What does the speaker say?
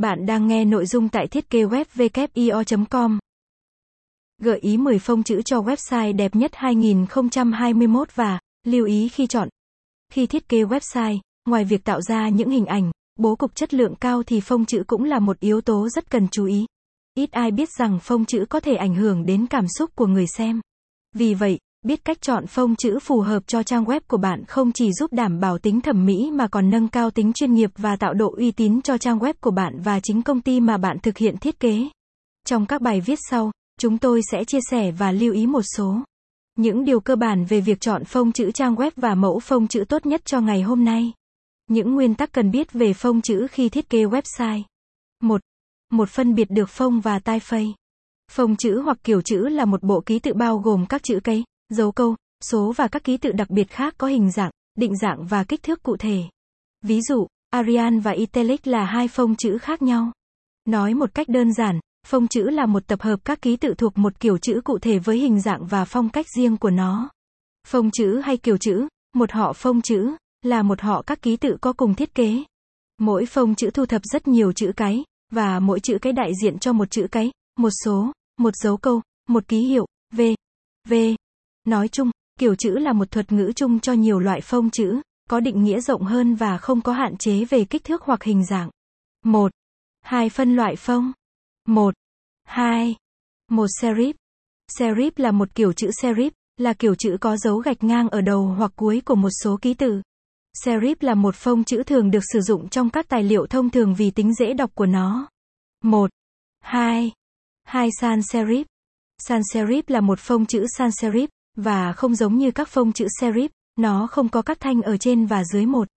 Bạn đang nghe nội dung tại thiết kế web com Gợi ý 10 phông chữ cho website đẹp nhất 2021 và lưu ý khi chọn. Khi thiết kế website, ngoài việc tạo ra những hình ảnh, bố cục chất lượng cao thì phông chữ cũng là một yếu tố rất cần chú ý. Ít ai biết rằng phông chữ có thể ảnh hưởng đến cảm xúc của người xem. Vì vậy, biết cách chọn phông chữ phù hợp cho trang web của bạn không chỉ giúp đảm bảo tính thẩm mỹ mà còn nâng cao tính chuyên nghiệp và tạo độ uy tín cho trang web của bạn và chính công ty mà bạn thực hiện thiết kế. Trong các bài viết sau, chúng tôi sẽ chia sẻ và lưu ý một số những điều cơ bản về việc chọn phông chữ trang web và mẫu phông chữ tốt nhất cho ngày hôm nay. Những nguyên tắc cần biết về phông chữ khi thiết kế website. 1. Một phân biệt được phông và typeface. Phông chữ hoặc kiểu chữ là một bộ ký tự bao gồm các chữ cái, dấu câu, số và các ký tự đặc biệt khác có hình dạng, định dạng và kích thước cụ thể. Ví dụ, Arial và Italic là hai phông chữ khác nhau. Nói một cách đơn giản, phông chữ là một tập hợp các ký tự thuộc một kiểu chữ cụ thể với hình dạng và phong cách riêng của nó. Phông chữ hay kiểu chữ, một họ phông chữ, là một họ các ký tự có cùng thiết kế. Mỗi phông chữ thu thập rất nhiều chữ cái, và mỗi chữ cái đại diện cho một chữ cái, một số, một dấu câu, một ký hiệu, v, v. Nói chung, kiểu chữ là một thuật ngữ chung cho nhiều loại phông chữ, có định nghĩa rộng hơn và không có hạn chế về kích thước hoặc hình dạng. 1. Hai phân loại phông. 1. 2. Một serif. Serif là một kiểu chữ serif, là kiểu chữ có dấu gạch ngang ở đầu hoặc cuối của một số ký tự. Serif là một phông chữ thường được sử dụng trong các tài liệu thông thường vì tính dễ đọc của nó. 1. 2. 2 sans serif. Sans serif là một phông chữ sans serif, và không giống như các phông chữ serif, nó không có các thanh ở trên và dưới một.